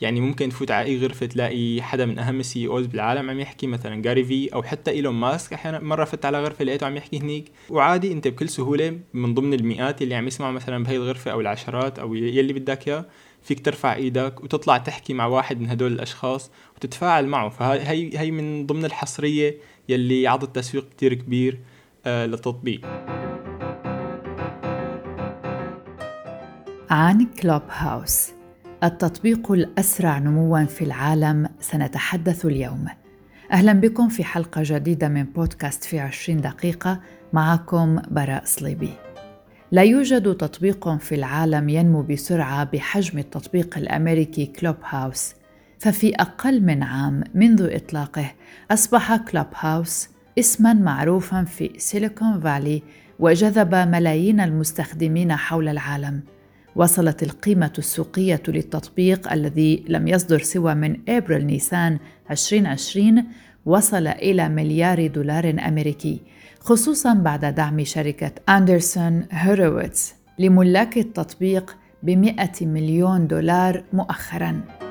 يعني ممكن تفوت على أي غرفة تلاقي حدا من أهم ال CEOs بالعالم عم يحكي مثلا Gary Vee أو حتى ايلون ماسك أحيانا مرة فت على غرفة لقيته عم يحكي هنيك. وعادي أنت بكل سهولة من ضمن المئات اللي عم يسمعوا مثلا بهي الغرفة أو العشرات أو يلي بدك إياه فيك ترفع إيدك وتطلع تحكي مع واحد من هدول الأشخاص وتتفاعل معه. فهي هي من ضمن الحصرية يلي عطت تسويق كتير كبير آه للتطبيق. عن كلوب هاوس التطبيق الأسرع نموا في العالم سنتحدث اليوم. أهلا بكم في حلقة جديدة من بودكاست في 20 دقيقة. معكم براء صليبي. لا يوجد تطبيق في العالم ينمو بسرعة بحجم التطبيق الأمريكي كلوب هاوس ففي أقل من عام منذ إطلاقه أصبح كلوب هاوس اسما معروفا في سيليكون فالي وجذب ملايين المستخدمين حول العالم. وصلت القيمة السوقية للتطبيق الذي لم يصدر سوى من ابريل نيسان 2020 وصل إلى مليار دولار أمريكي خصوصا بعد دعم شركة أندرسون هورويتس لملاك التطبيق بمئة مليون دولار مؤخراً.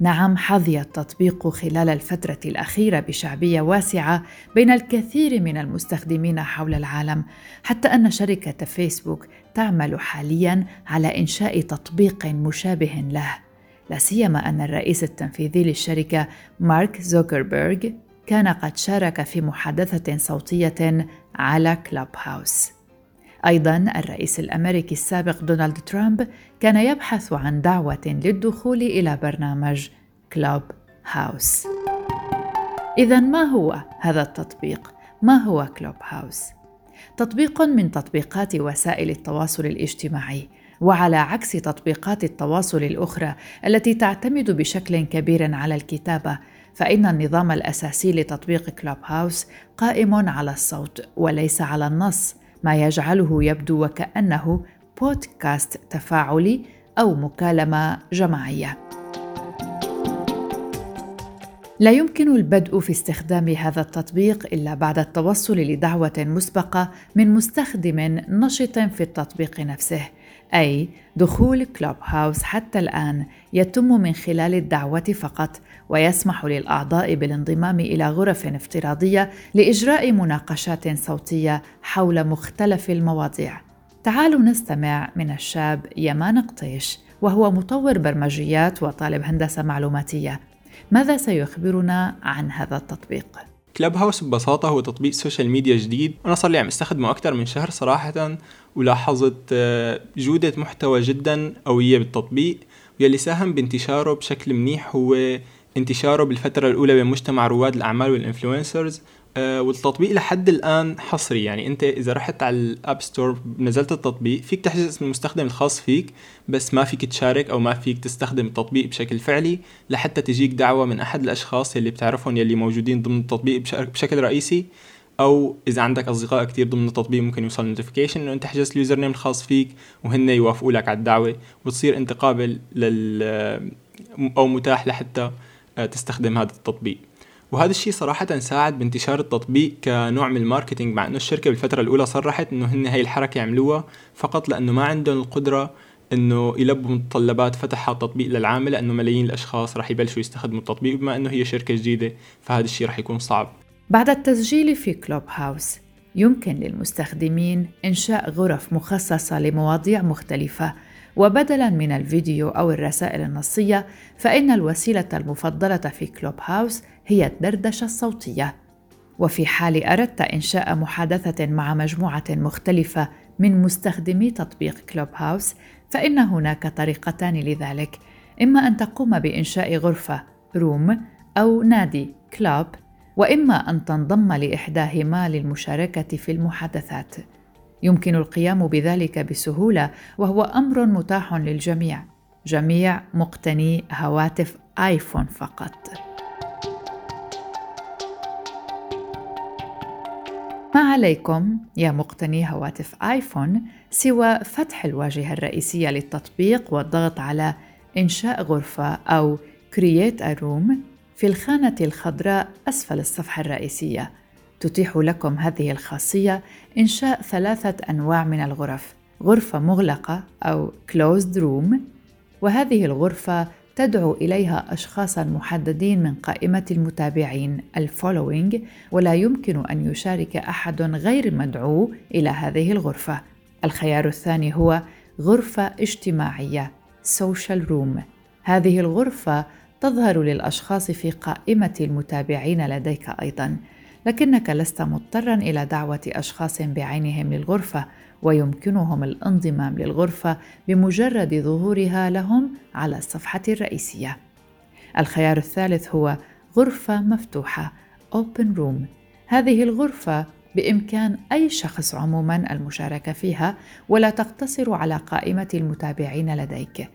نعم حظي التطبيق خلال الفترة الأخيرة بشعبية واسعة بين الكثير من المستخدمين حول العالم، حتى أن شركة فيسبوك تعمل حاليا على إنشاء تطبيق مشابه له، لا سيما أن الرئيس التنفيذي للشركة مارك زوكربيرغ كان قد شارك في محادثة صوتية على كلوب هاوس. أيضا الرئيس الأمريكي السابق دونالد ترامب كان يبحث عن دعوة للدخول إلى برنامج كلوب هاوس. اذا ما هو هذا التطبيق؟ ما هو كلوب هاوس؟ تطبيق من تطبيقات وسائل التواصل الاجتماعي وعلى عكس تطبيقات التواصل الأخرى التي تعتمد بشكل كبير على الكتابة فإن النظام الأساسي لتطبيق كلوب هاوس قائم على الصوت وليس على النص. ما يجعله يبدو وكأنه بودكاست تفاعلي أو مكالمة جماعية. لا يمكن البدء في استخدام هذا التطبيق إلا بعد التوصل لدعوة مسبقة من مستخدم نشط في التطبيق نفسه أي دخول كلوب هاوس حتى الآن يتم من خلال الدعوة فقط ويسمح للأعضاء بالانضمام إلى غرف افتراضية لإجراء مناقشات صوتية حول مختلف المواضيع. تعالوا نستمع من الشاب يمان قطيش وهو مطور برمجيات وطالب هندسة معلوماتية. ماذا سيخبرنا عن هذا التطبيق؟ كلوب هاوس ببساطة هو تطبيق social media جديد. أنا صار لي عم استخدمه أكثر من شهر صراحة ولاحظت آه، جودة محتوى جدا قوية بالتطبيق واللي ساهم بانتشاره بشكل منيح هو انتشاره بالفترة الأولى بين مجتمع رواد الأعمال وال influencers آه، والتطبيق لحد الآن حصري. يعني أنت إذا رحت على ال App Store نزلت التطبيق فيك تحجز اسم المستخدم الخاص فيك بس ما فيك تشارك أو ما فيك تستخدم التطبيق بشكل فعلي لحتى تجيك دعوة من أحد الأشخاص اللي بتعرفهم يلي موجودين ضمن التطبيق بشكل رئيسي. أو إذا عندك أصدقاء كتير ضمن التطبيق ممكن يوصل notification إنه أنت حجزت ال username الخاص فيك وهن يوافقوا لك على الدعوة. وتصير انت قابل لل أو متاح لحتى آه، تستخدم هذا التطبيق. وهذا الشيء صراحة ساعد بانتشار التطبيق كنوع من ال marketing مع إنه الشركة بالفترة الأولى صرحت إنه هن هي الحركة يعملوها فقط لأنه ما عندهم القدرة إنه يلبوا متطلبات فتح التطبيق للعامة لأنه ملايين الأشخاص رح يبلشوا يستخدموا التطبيق بما إنه هي شركة جديدة فهذا الشيء رح يكون صعب. بعد التسجيل في كلوب هاوس يمكن للمستخدمين إنشاء غرف مخصصة لمواضيع مختلفة وبدلا من الفيديو أو الرسائل النصية فإن الوسيلة المفضلة في كلوب هاوس هي الدردشة الصوتية. وفي حال أردت إنشاء محادثة مع مجموعة مختلفة من مستخدمي تطبيق كلوب هاوس فإن هناك طريقتان لذلك. إما أن تقوم بإنشاء غرفة روم أو نادي كلوب وإما أن تنضم لإحداهما للمشاركة في المحادثات. يمكن القيام بذلك بسهولة وهو أمر متاح للجميع. جميع مقتني هواتف آيفون فقط. ما عليكم يا مقتني هواتف آيفون سوى فتح الواجهة الرئيسية للتطبيق والضغط على إنشاء غرفة أو create a room في الخانة الخضراء أسفل الصفحة الرئيسية. تتيح لكم هذه الخاصية إنشاء ثلاثة أنواع من الغرف غرفة مغلقة أو closed room. وهذه الغرفة تدعو إليها أشخاصا محددين من قائمة المتابعين الفولوينج ولا يمكن أن يشارك أحد غير مدعو إلى هذه الغرفة. الخيار الثاني هو غرفة اجتماعية social room. هذه الغرفة تظهر للأشخاص في قائمة المتابعين لديك أيضا. لكنك لست مضطرا إلى دعوة أشخاص بعينهم للغرفة ويمكنهم الانضمام للغرفة بمجرد ظهورها لهم على الصفحة الرئيسية. الخيار الثالث هو غرفة مفتوحة Open Room. هذه الغرفة بإمكان أي شخص عموما المشاركة فيها ولا تقتصر على قائمة المتابعين لديك.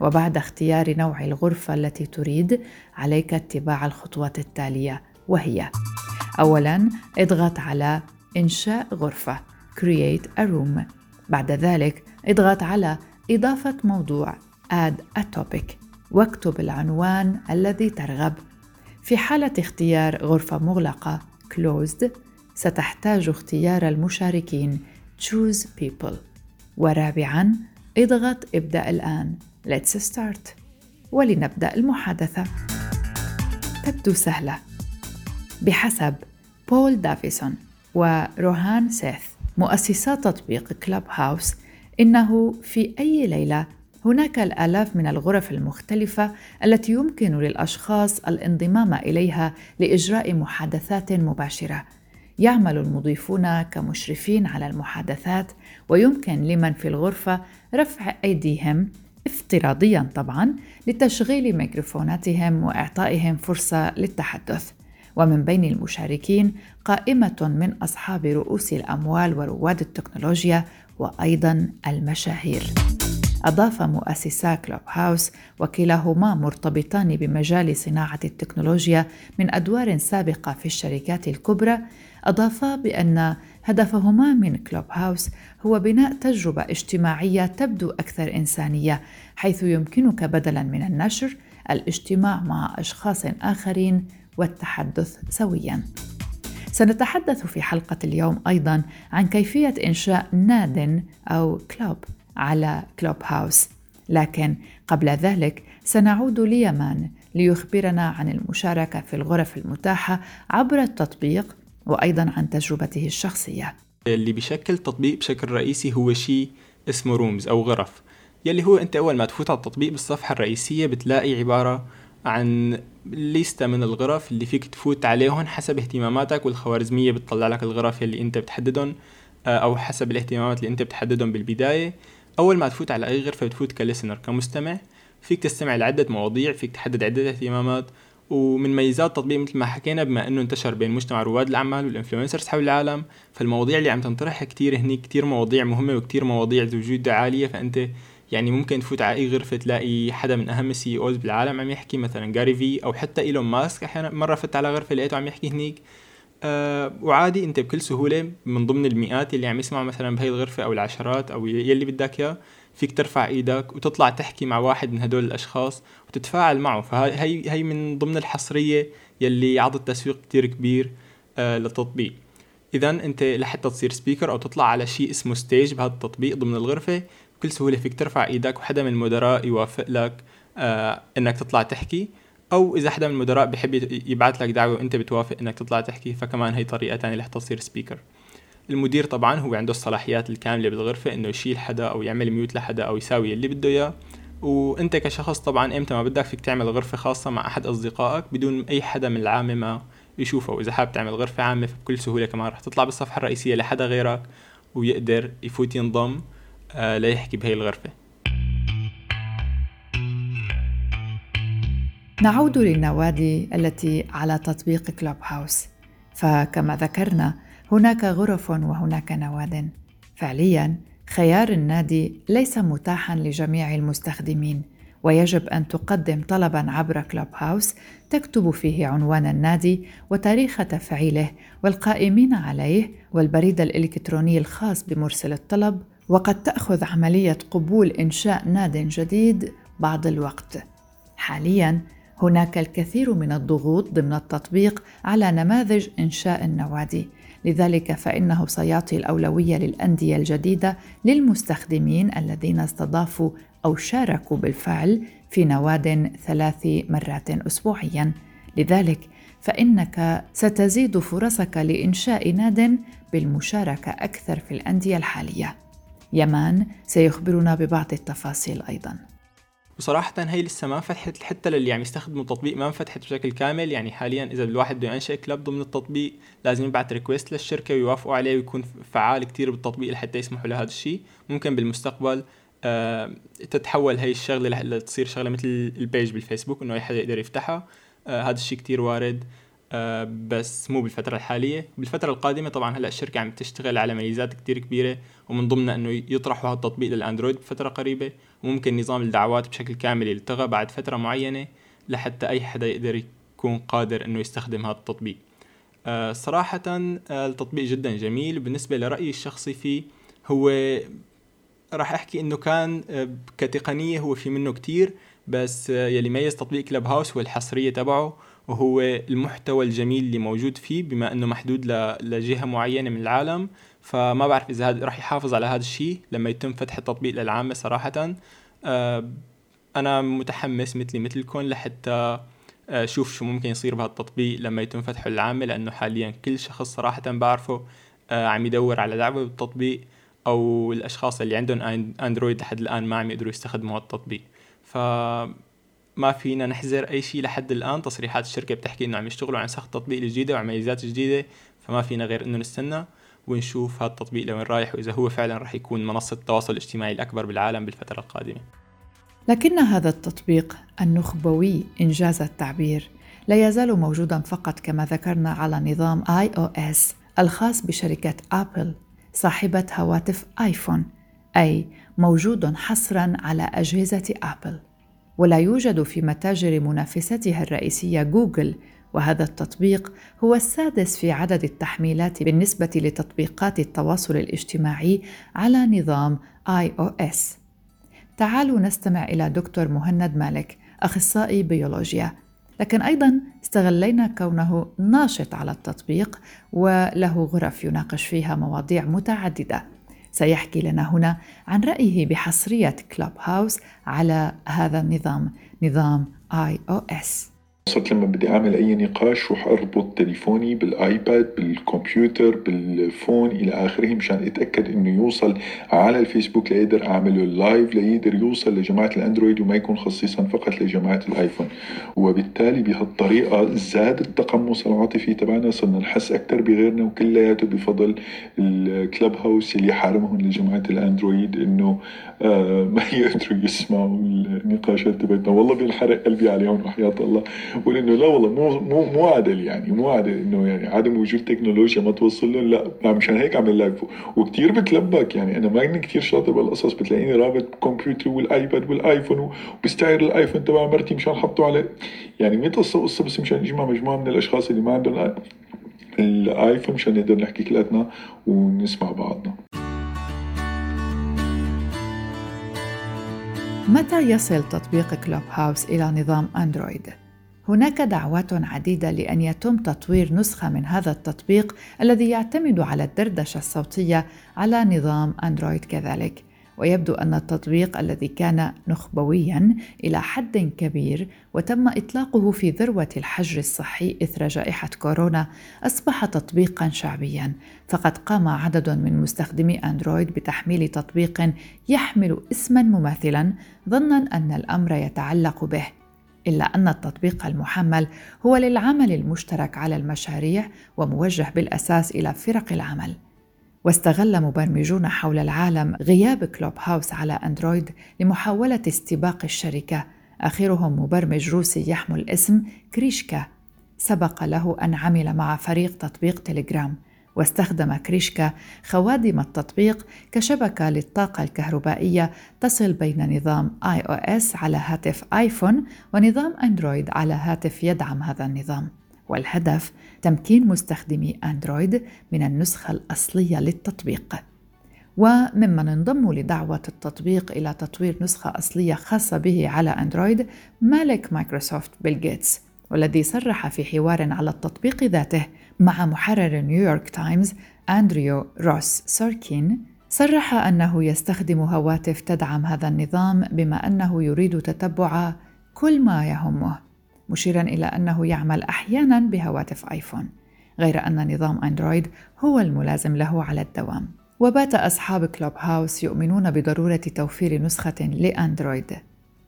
وبعد اختيار نوع الغرفة التي تريد عليك اتباع الخطوات التالية وهي أولا اضغط على إنشاء غرفة Create a Room. بعد ذلك اضغط على إضافة موضوع Add a Topic. واكتب العنوان الذي ترغب. في حالة اختيار غرفة مغلقة Closed ستحتاج اختيار المشاركين Choose People. ورابعا اضغط ابدأ الآن. Let's start. ولنبدأ المحادثة. تبدو سهلة. بحسب بول دافيسون وروهان سيث مؤسسا تطبيق كلاب هاوس إنه في أي ليلة هناك الآلاف من الغرف المختلفة التي يمكن للأشخاص الانضمام إليها لإجراء محادثات مباشرة. يعمل المضيفون كمشرفين على المحادثات ويمكن لمن في الغرفة رفع أيديهم افتراضيا طبعا لتشغيل ميكروفوناتهم وإعطائهم فرصة للتحدث ومن بين المشاركين قائمة من أصحاب رؤوس الأموال ورواد التكنولوجيا وأيضا المشاهير. أضاف مؤسسا كلوب هاوس وكلاهما مرتبطان بمجال صناعة التكنولوجيا من أدوار سابقة في الشركات الكبرى. أضافا بأن هدفهما من كلوب هاوس هو بناء تجربة اجتماعية تبدو أكثر إنسانية حيث يمكنك بدلا من النشر الاجتماع مع أشخاص آخرين والتحدث سويا. سنتحدث في حلقة اليوم أيضا عن كيفية إنشاء ناد أو كلوب على كلوب هاوس. لكن قبل ذلك سنعود ليمان ليخبرنا عن المشاركة في الغرف المتاحة عبر التطبيق وأيضا عن تجربته الشخصية. اللي بيشكل تطبيق بشكل رئيسي هو شيء اسمه رومز أو غرف. يلي هو أنت أول ما تفوت على التطبيق بالصفحة الرئيسية بتلاقي عبارة عن ليستة من الغرف اللي فيك تفوت عليهم حسب اهتماماتك والخوارزمية بتطلع لك الغرف يلي أنت بتحددهم آه، أو حسب الاهتمامات اللي أنت بتحددهم بالبداية. أول ما تفوت على أي غرفة بتفوت ك listener كمستمع فيك تستمع لعدة مواضيع فيك تحدد عدة اهتمامات. ومن ميزات التطبيق مثل ما حكينا بما إنه انتشر بين مجتمع رواد الأعمال وال influencers حول العالم فالمواضيع اللي عم تنطرح كتير هني كتير مواضيع مهمة وكتير مواضيع ذو جوده عالية. فأنت يعني ممكن تفوت على أي غرفة تلاقي حدا من أهم ال CEOs بالعالم عم يحكي مثلا Gary Vee أو حتى إيلون ماسك. أحيانا مرة فت على غرفة لقيته عم يحكي هنيك. أه وعادي أنت بكل سهولة من ضمن المئات اللي عم يسمعوا مثلا بهي الغرفة أو العشرات أو يلي بدك إياه فيك ترفع إيدك وتطلع تحكي مع واحد من هدول الأشخاص وتتفاعل معه. فهي هي من ضمن الحصرية يلي عطت تسويق كتير كبير آه للتطبيق. اذا أنت لحتى تصير speaker أو تطلع على شيء اسمه stage بهذا التطبيق ضمن الغرفة بكل سهولة فيك ترفع إيدك وحدا من المدراء يوافق لك آه إنك تطلع تحكي. أو إذا حدا من المدراء بحب يبعث لك دعوة وإنت بتوافق إنك تطلع تحكي فكمان هي طريقة ثانية لحتى تصير speaker المدير طبعا هو عنده الصلاحيات الكاملة بالغرفة إنه يشيل حدا أو يعمل ميوت لحدا أو يساوي اللي بده إياه. وإنت كشخص طبعا إمتى ما بدك فيك تعمل غرفة خاصة مع أحد أصدقائك بدون أي حدا من العامة ما يشوفه. وإذا حابب تعمل غرفة عامة فبكل سهولة كمان رح تطلع بالصفحة الرئيسية لحدا غيرك ويقدر يفوت ينضم. آه ليحكي بهي الغرفة. نعود للنوادي التي على تطبيق كلوب هاوس. فكما ذكرنا هناك غرف وهناك نواد. فعليا خيار النادي ليس متاحا لجميع المستخدمين ويجب أن تقدم طلبا عبر كلوب هاوس تكتب فيه عنوان النادي وتاريخ تفعيله والقائمين عليه والبريد الإلكتروني الخاص بمرسل الطلب وقد تأخذ عملية قبول إنشاء ناد جديد بعض الوقت. حاليا هناك الكثير من الضغوط ضمن التطبيق على نماذج إنشاء النوادي. لذلك فإنه سيعطي الأولوية للأندية الجديدة للمستخدمين الذين استضافوا أو شاركوا بالفعل في نواد ثلاث مرات أسبوعيا. لذلك فإنك ستزيد فرصك لإنشاء ناد بالمشاركة أكثر في الأندية الحالية. يمان سيخبرنا ببعض التفاصيل أيضاً. وصراحة هي لسه ما فتحت حتى للي عم يستخدموا التطبيق ما انفتحت بشكل كامل. يعني حاليا إذا الواحد بده ينشئ club ضمن التطبيق لازم يبعث request للشركة ويوافقوا عليه ويكون فعال كتير بالتطبيق لحتى يسمحوا لهذا الشيء. ممكن بالمستقبل آه تتحول هي الشغلة لتصير شغلة مثل ال page بالفيسبوك إنه أي حدا يقدر يفتحها. آه هذا الشيء كتير وارد. بس مو بالفترة الحالية. بالفترة القادمة طبعا هلأ الشركة عم تشتغل على ميزات كتير كبيرة ومن ضمنها إنه يطرحوا هذا التطبيق للأندرويد بفترة قريبة. وممكن نظام الدعوات بشكل كامل يلتغى بعد فترة معينة لحتى أي حدا يقدر يكون قادر إنه يستخدم هذا التطبيق. آه صراحة آه التطبيق جدا جميل. بالنسبة لرأيي الشخصي فيه هو راح أحكي إنه كان آه، كتقنية هو في منه كتير بس آه، يلي ميز تطبيق كلب هاوس هو الحصرية تبعه. وهو المحتوى الجميل اللي موجود فيه بما إنه محدود لجهة معينة من العالم. فما بعرف إذا هذا راح يحافظ على هذا الشيء لما يتم فتح التطبيق للعامة صراحة. آه، أنا متحمس مثلي مثلكم لحتى أشوف شو ممكن يصير بهذا التطبيق لما يتم فتحه للعامه لأنه حاليا كل شخص صراحة بعرفه آه، عم يدور على دعوه بالتطبيق أو الأشخاص اللي عندهم أندرويد لحد الآن ما عم يقدروا يستخدموا هذا التطبيق ف ما فينا نحذر أي شيء لحد الآن. تصريحات الشركة بتحكي إنه عم يشتغلوا عن سخ تطبيق الجديده وعن ميزات جديدة فما فينا غير إنه نستنى ونشوف هذا التطبيق لوين رايح وإذا هو فعلا رح يكون منصة التواصل الاجتماعي الأكبر بالعالم بالفترة القادمة. لكن هذا التطبيق النخبوي إن جاز التعبير لا يزال موجودا فقط كما ذكرنا على نظام iOS الخاص بشركة آبل صاحبة هواتف آيفون أي موجود حصرا على أجهزة آبل. ولا يوجد في متاجر منافستها الرئيسية جوجل وهذا التطبيق هو السادس في عدد التحميلات بالنسبة لتطبيقات التواصل الاجتماعي على نظام آي أو إس. تعالوا نستمع إلى دكتور مهند مالك أخصائي بيولوجيا. لكن أيضا استغلينا كونه ناشط على التطبيق وله غرف يناقش فيها مواضيع متعددة. سيحكي لنا هنا عن رأيه بحصرية كلوب هاوس على هذا النظام نظام اس صرت لما بدي أعمل أي نقاش روح أربط تليفوني بالآيباد بالكمبيوتر بال phone إلى آخره مشان أتأكد إنه يوصل على الفيسبوك ليقدر أعمله live ليقدر يوصل لجماعة الأندرويد وما يكون خصيصا فقط لجماعة الآيفون. وبالتالي بهالطريقة زاد التقمص العاطفي تبعنا صرنا نحس أكثر بغيرنا وكلياته بفضل الكلوب هاوس اللي حارمهم لجماعة الأندرويد إنه آه ما يقدروا يسمعوا النقاشات تبعتنا. والله بينحرق قلبي عليهم وحياه الله. بقول إنه لا والله مو مو مو عدل يعني مو عدل إنه يعني عدم وجود تكنولوجيا ما توصل لهم لا مشان هيك عم live وكثير بتلبك يعني أنا ما كثير شاطر بالقصص بتلاقيني رابط كمبيوتر والايباد والايفون وبستعير الايفون تبع مرتي مشان حطه عليه يعني مية قصة قصة بس مشان نجمع مجموعة من الأشخاص اللي ما عندهم الايفون مشان نقدر نحكي كلاتنا ونسمع بعضنا متى يصل تطبيق كلوب هاوس إلى نظام أندرويد؟ هناك دعوات عديدة لأن يتم تطوير نسخة من هذا التطبيق الذي يعتمد على الدردشة الصوتية على نظام أندرويد كذلك. ويبدو أن التطبيق الذي كان نخبويا إلى حد كبير وتم إطلاقه في ذروة الحجر الصحي إثر جائحة كورونا أصبح تطبيقا شعبيا. فقد قام عدد من مستخدمي أندرويد بتحميل تطبيق يحمل اسما مماثلا ظنا أن الأمر يتعلق به. إلا أن التطبيق المحمل هو للعمل المشترك على المشاريع وموجه بالأساس إلى فرق العمل. واستغل مبرمجون حول العالم غياب كلوب هاوس على أندرويد لمحاولة استباق الشركة. آخرهم مبرمج روسي يحمل اسم كريشكا. سبق له أن عمل مع فريق تطبيق تليجرام واستخدم كريشكا خوادم التطبيق كشبكة للطاقة الكهربائية تصل بين نظام iOS على هاتف آيفون ونظام أندرويد على هاتف يدعم هذا النظام. والهدف تمكين مستخدمي أندرويد من النسخة الأصلية للتطبيق. وممن انضموا لدعوة التطبيق إلى تطوير نسخة أصلية خاصة به على أندرويد مالك مايكروسوفت بيل جيتس والذي صرح في حوار على التطبيق ذاته. مع محرر نيويورك تايمز أندريو روس سوركين صرح أنه يستخدم هواتف تدعم هذا النظام بما أنه يريد تتبع كل ما يهمه مشيرا إلى أنه يعمل أحيانا بهواتف آيفون غير أن نظام أندرويد هو الملازم له على الدوام. وبات أصحاب كلوب هاوس يؤمنون بضرورة توفير نسخة لأندرويد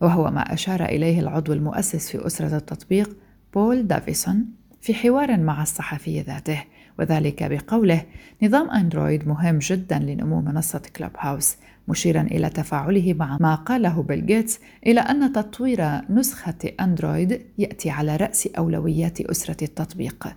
وهو ما أشار إليه العضو المؤسس في أسرة التطبيق بول دافيسون. في حوار مع الصحفي ذاته وذلك بقوله نظام أندرويد مهم جدا لنمو منصة كلوب هاوس مشيرا إلى تفاعله مع ما قاله بيل جيتس إلى أن تطوير نسخة أندرويد يأتي على رأس أولويات أسرة التطبيق.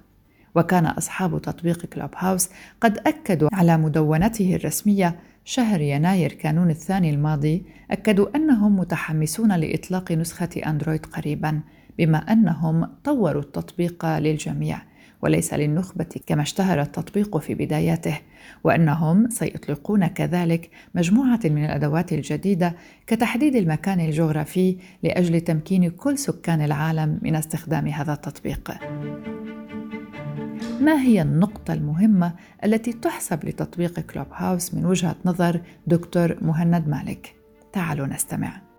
وكان أصحاب تطبيق كلوب هاوس قد أكدوا على مدونته الرسمية شهر يناير كانون الثاني الماضي أكدوا أنهم متحمسون لإطلاق نسخة أندرويد قريبا. بما أنهم طوروا التطبيق للجميع وليس للنخبة كما اشتهر التطبيق في بداياته وأنهم سيطلقون كذلك مجموعة من الأدوات الجديدة كتحديد المكان الجغرافي لأجل تمكين كل سكان العالم من استخدام هذا التطبيق ما هي النقطة المهمة التي تحسب لتطبيق كلوب هاوس من وجهة نظر دكتور مهند مالك؟ تعالوا نستمع.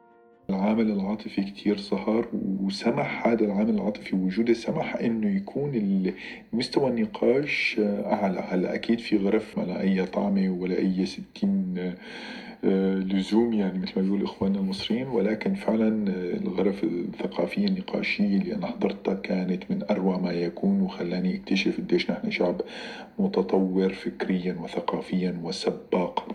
العامل العاطفي كتير ظهر وسمح هذا العامل العاطفي وجوده سمح إنه يكون مستوى النقاش أعلى. هلا أكيد في غرف ما أي طعمة ولا أي ستين آه، لزوم يعني مثل ما بيقول إخواننا المصريين. ولكن فعلا آه، الغرف الثقافية النقاشية اللي أنا حضرتها كانت من أروع ما يكون وخلاني أكتشف قديش نحن شعب متطور فكريا وثقافيا وسباق.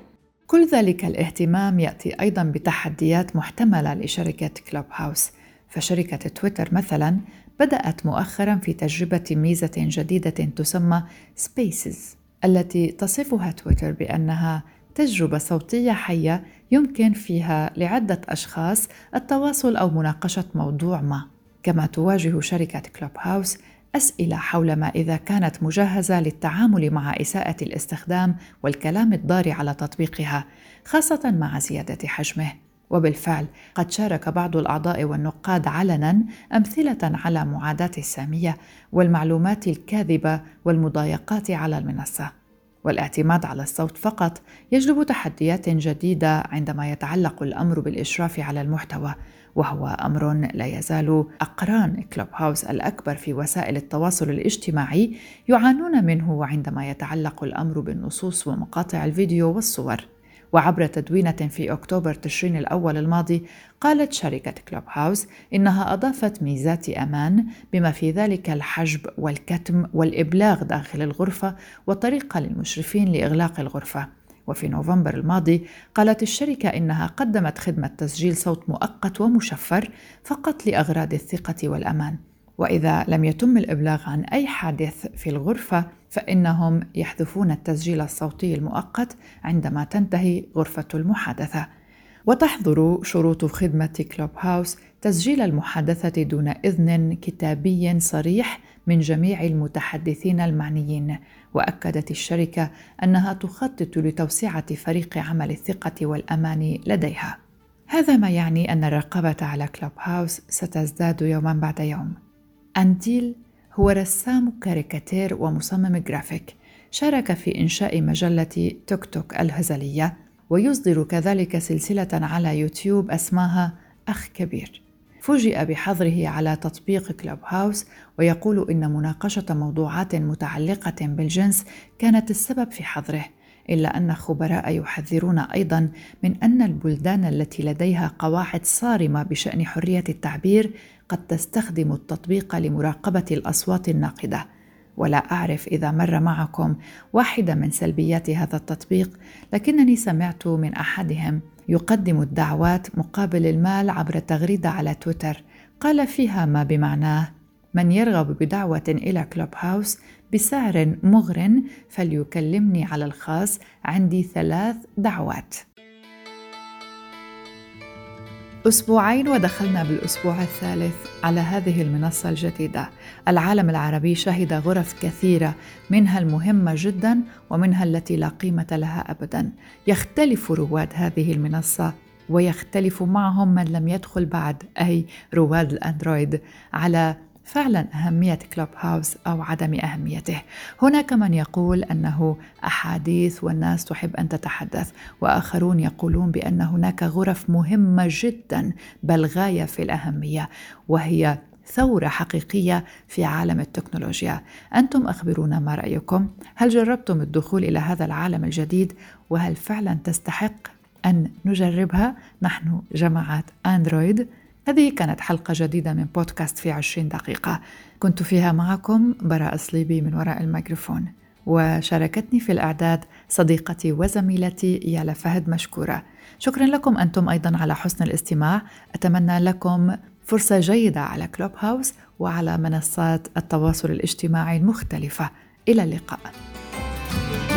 كل ذلك الاهتمام يأتي أيضا بتحديات محتملة لشركة كلوب هاوس فشركة تويتر مثلا بدأت مؤخرا في تجربة ميزة جديدة تسمى سبيسز التي تصفها تويتر بأنها تجربة صوتية حية يمكن فيها لعدة أشخاص التواصل أو مناقشة موضوع ما، كما تواجه شركة كلوب هاوس أسئلة حول ما إذا كانت مجهزة للتعامل مع إساءة الاستخدام والكلام الضار على تطبيقها، خاصة مع زيادة حجمه. وبالفعل قد شارك بعض الأعضاء والنقاد علنا أمثلة على معاداة السامية والمعلومات الكاذبة والمضايقات على المنصة. والاعتماد على الصوت فقط يجلب تحديات جديدة عندما يتعلق الأمر بالإشراف على المحتوى وهو أمر لا يزال أقران كلوب هاوس الأكبر في وسائل التواصل الاجتماعي يعانون منه عندما يتعلق الأمر بالنصوص ومقاطع الفيديو والصور. وعبر تدوينة في أكتوبر تشرين الأول الماضي قالت شركة كلوب هاوس إنها أضافت ميزات أمان بما في ذلك الحجب والكتم والإبلاغ داخل الغرفة وطريقة للمشرفين لإغلاق الغرفة. وفي نوفمبر الماضي قالت الشركة إنها قدمت خدمة تسجيل صوت مؤقت ومشفر فقط لأغراض الثقة والأمان. وإذا لم يتم الإبلاغ عن أي حادث في الغرفة فإنهم يحذفون التسجيل الصوتي المؤقت عندما تنتهي غرفة المحادثة. وتحظر شروط خدمة كلوب هاوس تسجيل المحادثة دون إذن كتابي صريح من جميع المتحدثين المعنيين وأكدت الشركة أنها تخطط لتوسعة فريق عمل الثقة والأمان لديها. هذا ما يعني أن الرقابة على كلوب هاوس ستزداد يوما بعد يوم. أنتيل هو رسام كاريكاتير ومصمم جرافيك شارك في إنشاء مجلة توك توك الهزلية ويصدر كذلك سلسلة على يوتيوب اسمها أخ كبير. فوجئ بحظره على تطبيق كلوب هاوس ويقول إن مناقشة موضوعات متعلقة بالجنس كانت السبب في حظره إلا أن خبراء يحذرون أيضا من أن البلدان التي لديها قواعد صارمة بشأن حرية التعبير قد تستخدم التطبيق لمراقبة الأصوات الناقدة. ولا أعرف إذا مر معكم واحدة من سلبيات هذا التطبيق لكنني سمعت من أحدهم يقدم الدعوات مقابل المال عبر تغريدة على تويتر. قال فيها ما بمعناه من يرغب بدعوة إلى كلوب هاوس بسعر مغر فليكلمني على الخاص عندي ثلاث دعوات. أسبوعين ودخلنا بالأسبوع الثالث على هذه المنصة الجديدة. العالم العربي شهد غرف كثيرة منها المهمة جدا ومنها التي لا قيمة لها أبدا. يختلف رواد هذه المنصة ويختلف معهم من لم يدخل بعد أي رواد الأندرويد على فعلا أهمية كلوب هاوس أو عدم أهميته هناك من يقول أنه أحاديث والناس تحب أن تتحدث وآخرون يقولون بأن هناك غرف مهمة جدا بل غاية في الأهمية وهي ثورة حقيقية في عالم التكنولوجيا. أنتم أخبرونا ما رأيكم؟ هل جربتم الدخول إلى هذا العالم الجديد؟ وهل فعلا تستحق أن نجربها؟ نحن جماعة أندرويد هذه كانت حلقة جديدة من بودكاست في عشرين دقيقة. كنت فيها معكم براء صليبي من وراء الميكروفون. وشاركتني في الإعداد صديقتي وزميلتي يالا فهد مشكورة. شكرا لكم أنتم أيضا على حسن الاستماع. أتمنى لكم فرصة جيدة على كلوب هاوس وعلى منصات التواصل الاجتماعي المختلفة. إلى اللقاء. thank you